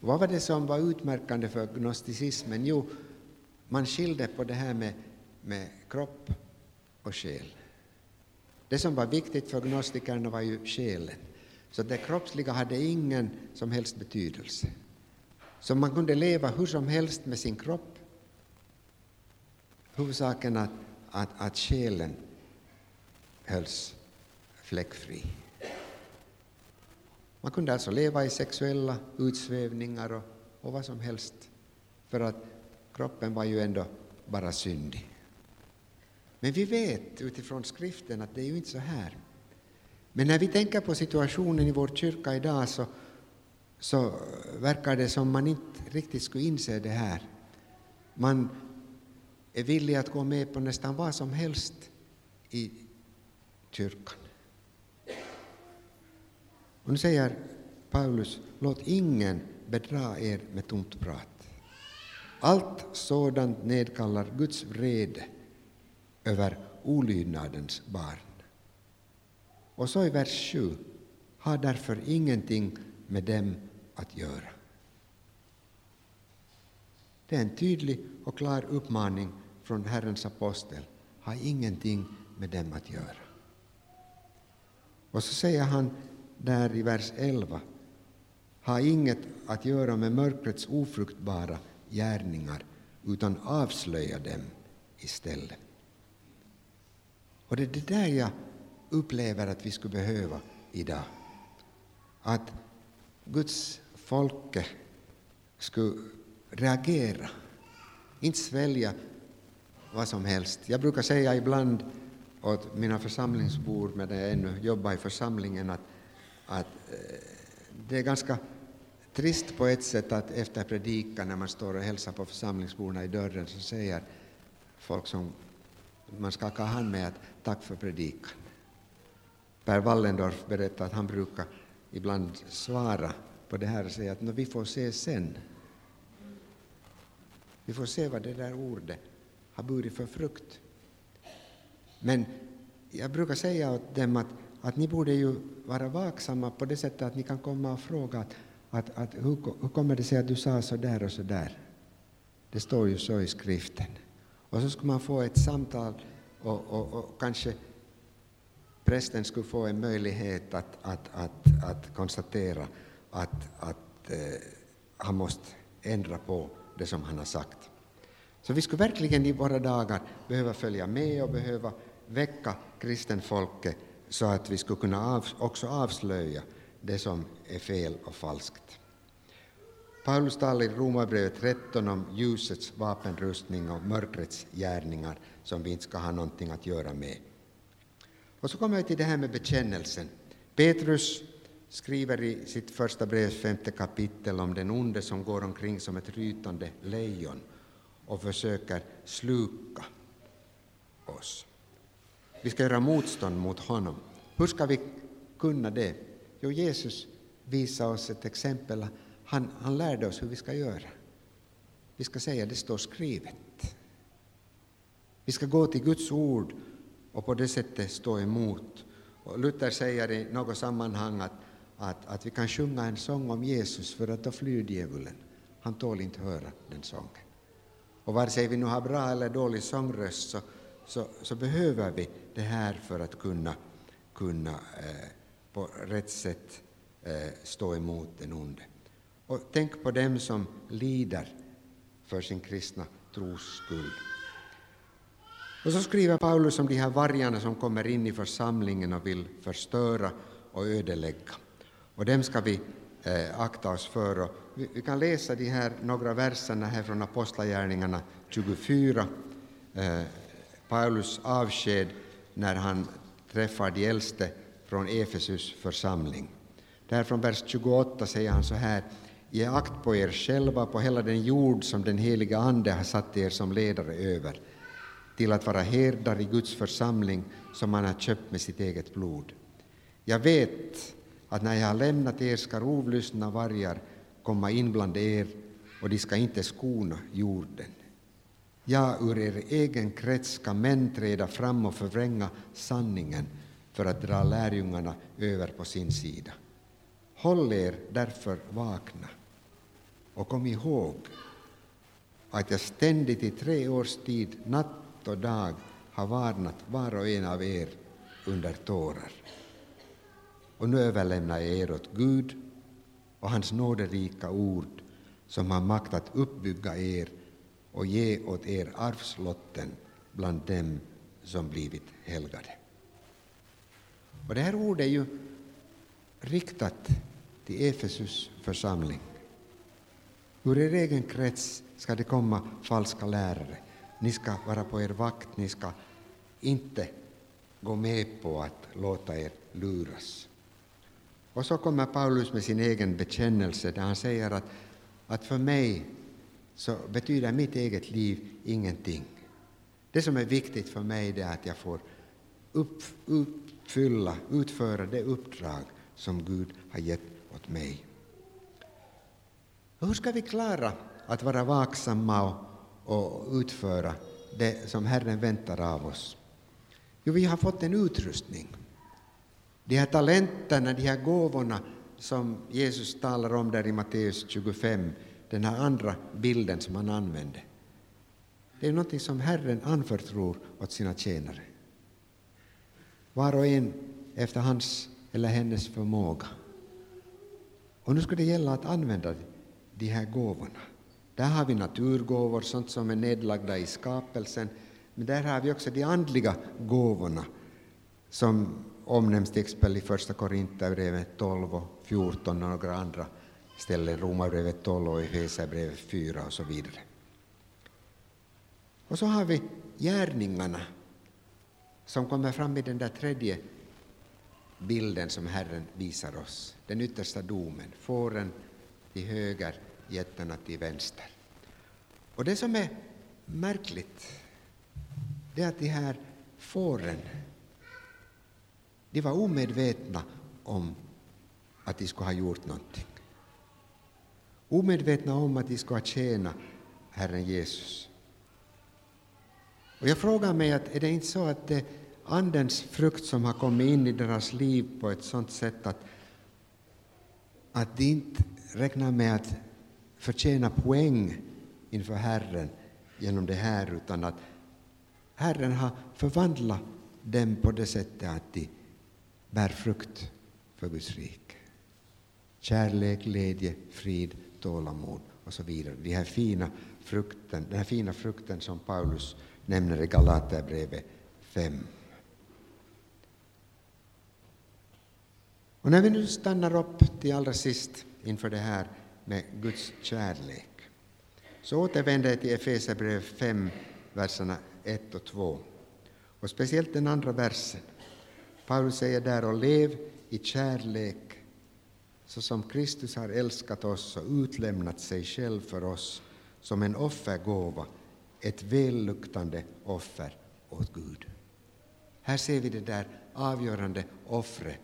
[SPEAKER 1] Vad var det som var utmärkande för gnosticismen? Jo, man skilde på det här med, med kropp och själ. Det som var viktigt för gnostikerna var ju själen. Så det kroppsliga hade ingen som helst betydelse. Så man kunde leva hur som helst med sin kropp. Huvudsaken att, att, att själen hölls fläckfri. Man kunde alltså leva i sexuella utsvävningar och, och vad som helst, för att kroppen var ju ändå bara syndig. Men vi vet utifrån skriften att det är ju inte så här. Men när vi tänker på situationen i vår kyrka idag så, så verkar det som man inte riktigt skulle inse det här. Man är villig att gå med på nästan vad som helst i kyrkan. Och nu säger Paulus, låt ingen bedra er med tomt prat. Allt sådant nedkallar Guds vrede över olydnadens barn. Och så i vers 7, ha därför ingenting med dem att göra. Det är en tydlig och klar uppmaning från Herrens apostel. Ha ingenting med dem att göra. Och så säger han där i vers 11. har inget att göra med mörkrets ofruktbara gärningar utan avslöja dem istället. Och det är det där jag upplever att vi skulle behöva idag. Att Guds folke skulle reagera, inte svälja vad som helst. Jag brukar säga ibland åt mina församlingsbor medan jag ännu jobbar i församlingen att, att eh, det är ganska trist på ett sätt att efter predikan när man står och hälsar på församlingsborna i dörren så säger folk som man skakar hand med att tack för predikan. Per Wallendorf berättade att han brukar ibland svara på det här och säga att vi får se sen. Vi får se vad det där ordet har burit för frukt. Men jag brukar säga åt dem att, att ni borde ju vara vaksamma på det sättet att ni kan komma och fråga att, att, att hur, hur kommer det sig att du sa så där och så där? Det står ju så i skriften. Och så skulle man få ett samtal och, och, och kanske prästen skulle få en möjlighet att, att, att, att konstatera att, att eh, han måste ändra på det som han har sagt. Så vi skulle verkligen i våra dagar behöva följa med och behöva väcka kristenfolket så att vi skulle kunna av, också avslöja det som är fel och falskt. Paulus talar i Romarbrevet 13 om ljusets vapenrustning och mörkrets gärningar som vi inte ska ha någonting att göra med. Och så kommer vi till det här med bekännelsen. Petrus skriver i sitt första brevs femte kapitel om den onde som går omkring som ett rytande lejon och försöker sluka oss. Vi ska göra motstånd mot honom. Hur ska vi kunna det? Jo, Jesus visar oss ett exempel. Han, han lärde oss hur vi ska göra. Vi ska säga det står skrivet. Vi ska gå till Guds ord och på det sättet stå emot. Och Luther säger i något sammanhang att, att, att vi kan sjunga en sång om Jesus för att då flyr djävulen. Han tål inte höra den sången. Och vare sig vi nu har bra eller dålig sångröst så, så, så behöver vi det här för att kunna, kunna eh, på rätt sätt eh, stå emot den onde. Och tänk på dem som lider för sin kristna tros skull. Och så skriver Paulus om de här vargarna som kommer in i församlingen och vill förstöra och ödelägga. Och dem ska vi eh, akta oss för. Och vi, vi, kan läsa de här några verserna här från Apostlagärningarna 24. Eh, Paulus avsked när han träffar de äldste från Efesus församling. Där från vers 28 säger han så här Ge akt på er själva, på hela den jord som den heliga Ande har satt er som ledare över till att vara herdar i Guds församling som han har köpt med sitt eget blod. Jag vet att när jag har lämnat er ska rovlystna vargar komma in bland er och de ska inte skona jorden. Ja, ur er egen krets ska män träda fram och förvränga sanningen för att dra lärjungarna över på sin sida. Håll er därför vakna och kom ihåg att jag ständigt i tre års tid, natt och dag, har varnat var och en av er under tårar. Och nu överlämnar jag er åt Gud och hans nåderika ord som har makt att uppbygga er och ge åt er arvslotten bland dem som blivit helgade. Och det här ordet är ju riktat till Efesus församling. Ur er egen krets ska det komma falska lärare. Ni ska vara på er vakt, ni ska inte gå med på att låta er luras. Och så kommer Paulus med sin egen bekännelse där han säger att, att för mig så betyder mitt eget liv ingenting. Det som är viktigt för mig är att jag får upp, uppfylla, utföra det uppdrag som Gud har gett åt mig. hur ska vi klara att vara vaksamma och, och utföra det som Herren väntar av oss? Jo, vi har fått en utrustning. De här talenterna, de här gåvorna som Jesus talar om där i Matteus 25, den här andra bilden som han använde. Det är någonting som Herren anförtror åt sina tjänare. Var och en efter hans eller hennes förmåga. Och nu ska det gälla att använda de här gåvorna. Där har vi naturgåvor, sånt som är nedlagda i skapelsen, men där har vi också de andliga gåvorna som omnämns till exempel i Första Korinthierbrevet 12 och 14 och några andra ställen, Romarbrevet 12 och Efesierbrevet 4 och så vidare. Och så har vi gärningarna som kommer fram i den där tredje bilden som Herren visar oss, den yttersta domen, fåren till höger, getterna till vänster. Och det som är märkligt, det är att de här fåren, de var omedvetna om att de skulle ha gjort någonting. Omedvetna om att de skulle ha tjänat Herren Jesus. Och jag frågar mig, att är det inte så att det Andens frukt som har kommit in i deras liv på ett sådant sätt att, att de inte räknar med att förtjäna poäng inför Herren genom det här, utan att Herren har förvandlat dem på det sättet att de bär frukt för Guds rike. Kärlek, glädje, frid, tålamod och så vidare. De här fina frukten, den här fina frukten som Paulus nämner i Galaterbrevet 5. Och när vi nu stannar upp till allra sist inför det här med Guds kärlek så återvänder jag till Efesierbrevet 5, verserna 1 och 2. Och speciellt den andra versen. Paulus säger där och lev i kärlek så som Kristus har älskat oss och utlämnat sig själv för oss som en offergåva, ett välluktande offer åt Gud. Här ser vi det där avgörande offret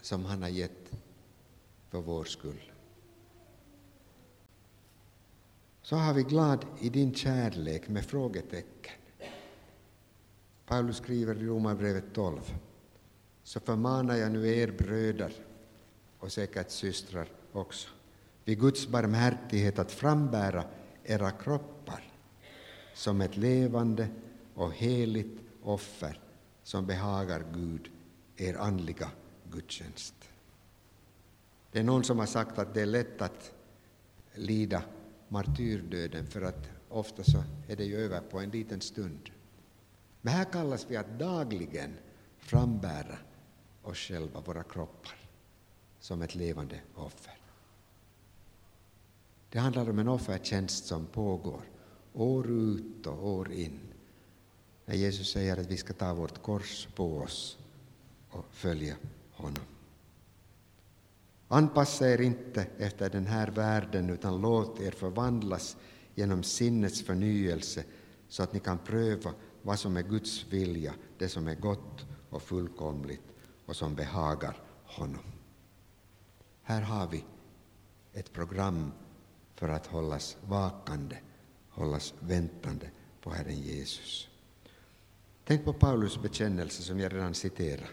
[SPEAKER 1] som han har gett för vår skull. Så har vi glad i din kärlek med frågetecken. Paulus skriver i Romarbrevet 12. Så förmanar jag nu er bröder och säkert systrar också vid Guds barmhärtighet att frambära era kroppar som ett levande och heligt offer som behagar Gud, er andliga gudstjänst. Det är någon som har sagt att det är lätt att lida martyrdöden för att ofta så är det ju över på en liten stund. Men här kallas vi att dagligen frambära oss själva, våra kroppar, som ett levande offer. Det handlar om en offertjänst som pågår år ut och år in. När Jesus säger att vi ska ta vårt kors på oss och följa honom. Anpassa er inte efter den här världen utan låt er förvandlas genom sinnets förnyelse så att ni kan pröva vad som är Guds vilja, det som är gott och fullkomligt och som behagar honom. Här har vi ett program för att hållas vakande, hållas väntande på Herren Jesus. Tänk på Paulus bekännelse som jag redan citerade.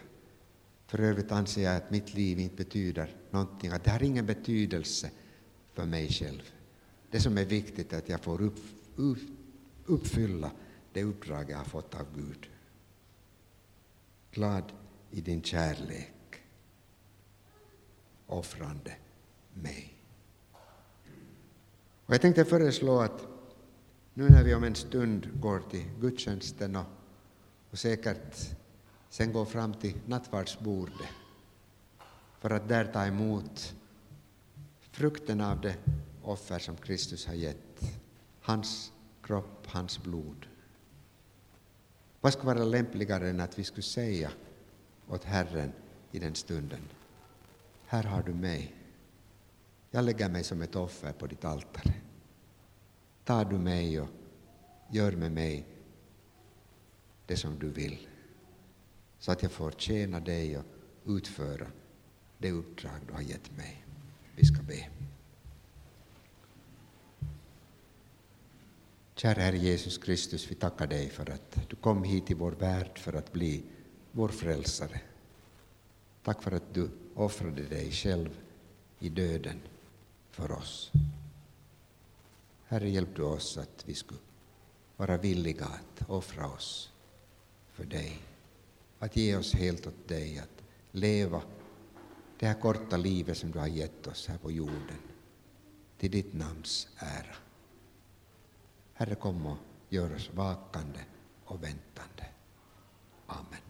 [SPEAKER 1] För övrigt anser jag att mitt liv inte betyder någonting, att det har ingen betydelse för mig själv. Det som är viktigt är att jag får upp, upp, uppfylla det uppdrag jag har fått av Gud. Glad i din kärlek, offrande mig. Och jag tänkte föreslå att nu när vi om en stund går till gudstjänsten och, och säkert sen går fram till nattvardsbordet för att där ta emot frukten av det offer som Kristus har gett, hans kropp, hans blod. Vad skulle vara lämpligare än att vi skulle säga åt Herren i den stunden, här har du mig. Jag lägger mig som ett offer på ditt altare. Ta du mig och gör med mig det som du vill, så att jag får tjäna dig och utföra det uppdrag du har gett mig. Vi ska be. Kära Herre Jesus Kristus, vi tackar dig för att du kom hit i vår värld för att bli vår frälsare. Tack för att du offrade dig själv i döden för oss. Herre, hjälp du oss att vi skulle vara villiga att offra oss för dig, att ge oss helt åt dig, att leva det här korta livet som du har gett oss här på jorden, till ditt namns ära. Herre, kom och gör oss vakande och väntande. Amen.